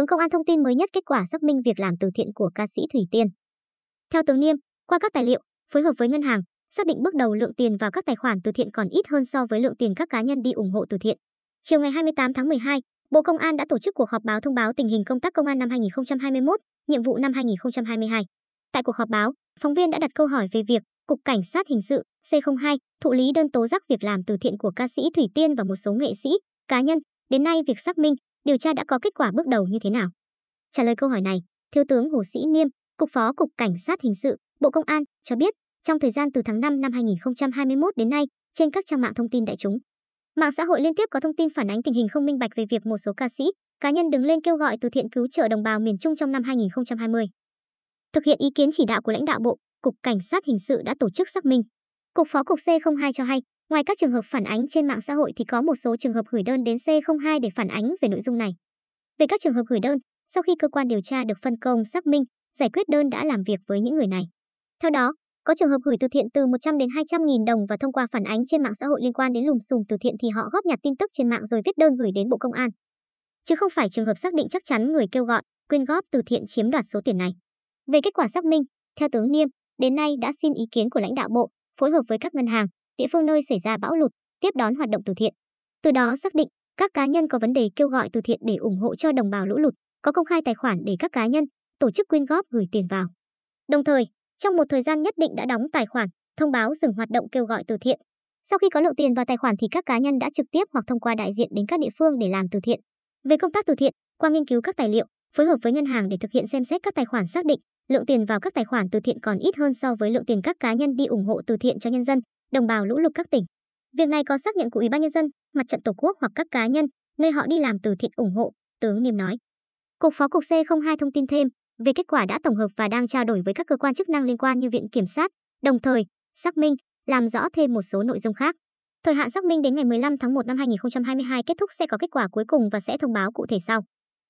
tướng Công an thông tin mới nhất kết quả xác minh việc làm từ thiện của ca sĩ Thủy Tiên. Theo tướng Niêm, qua các tài liệu, phối hợp với ngân hàng, xác định bước đầu lượng tiền vào các tài khoản từ thiện còn ít hơn so với lượng tiền các cá nhân đi ủng hộ từ thiện. Chiều ngày 28 tháng 12, Bộ Công an đã tổ chức cuộc họp báo thông báo tình hình công tác công an năm 2021, nhiệm vụ năm 2022. Tại cuộc họp báo, phóng viên đã đặt câu hỏi về việc Cục Cảnh sát Hình sự C02 thụ lý đơn tố giác việc làm từ thiện của ca sĩ Thủy Tiên và một số nghệ sĩ, cá nhân. Đến nay việc xác minh, điều tra đã có kết quả bước đầu như thế nào? Trả lời câu hỏi này, Thiếu tướng Hồ Sĩ Niêm, Cục Phó Cục Cảnh sát Hình sự, Bộ Công an cho biết, trong thời gian từ tháng 5 năm 2021 đến nay, trên các trang mạng thông tin đại chúng, mạng xã hội liên tiếp có thông tin phản ánh tình hình không minh bạch về việc một số ca sĩ, cá nhân đứng lên kêu gọi từ thiện cứu trợ đồng bào miền Trung trong năm 2020. Thực hiện ý kiến chỉ đạo của lãnh đạo Bộ, Cục Cảnh sát Hình sự đã tổ chức xác minh. Cục Phó Cục C02 cho hay, ngoài các trường hợp phản ánh trên mạng xã hội thì có một số trường hợp gửi đơn đến C02 để phản ánh về nội dung này. Về các trường hợp gửi đơn, sau khi cơ quan điều tra được phân công xác minh, giải quyết đơn đã làm việc với những người này. Theo đó, có trường hợp gửi từ thiện từ 100 đến 200 nghìn đồng và thông qua phản ánh trên mạng xã hội liên quan đến lùm xùm từ thiện thì họ góp nhặt tin tức trên mạng rồi viết đơn gửi đến Bộ Công an. Chứ không phải trường hợp xác định chắc chắn người kêu gọi, quyên góp từ thiện chiếm đoạt số tiền này. Về kết quả xác minh, theo tướng Niêm, đến nay đã xin ý kiến của lãnh đạo bộ, phối hợp với các ngân hàng, địa phương nơi xảy ra bão lụt, tiếp đón hoạt động từ thiện. Từ đó xác định các cá nhân có vấn đề kêu gọi từ thiện để ủng hộ cho đồng bào lũ lụt, có công khai tài khoản để các cá nhân, tổ chức quyên góp gửi tiền vào. Đồng thời, trong một thời gian nhất định đã đóng tài khoản, thông báo dừng hoạt động kêu gọi từ thiện. Sau khi có lượng tiền vào tài khoản thì các cá nhân đã trực tiếp hoặc thông qua đại diện đến các địa phương để làm từ thiện. Về công tác từ thiện, qua nghiên cứu các tài liệu, phối hợp với ngân hàng để thực hiện xem xét các tài khoản xác định lượng tiền vào các tài khoản từ thiện còn ít hơn so với lượng tiền các cá nhân đi ủng hộ từ thiện cho nhân dân, đồng bào lũ lụt các tỉnh. Việc này có xác nhận của Ủy ban nhân dân, Mặt trận Tổ quốc hoặc các cá nhân nơi họ đi làm từ thiện ủng hộ, tướng Niêm nói. Cục Phó Cục C02 thông tin thêm về kết quả đã tổng hợp và đang trao đổi với các cơ quan chức năng liên quan như Viện Kiểm sát, đồng thời xác minh, làm rõ thêm một số nội dung khác. Thời hạn xác minh đến ngày 15 tháng 1 năm 2022 kết thúc sẽ có kết quả cuối cùng và sẽ thông báo cụ thể sau.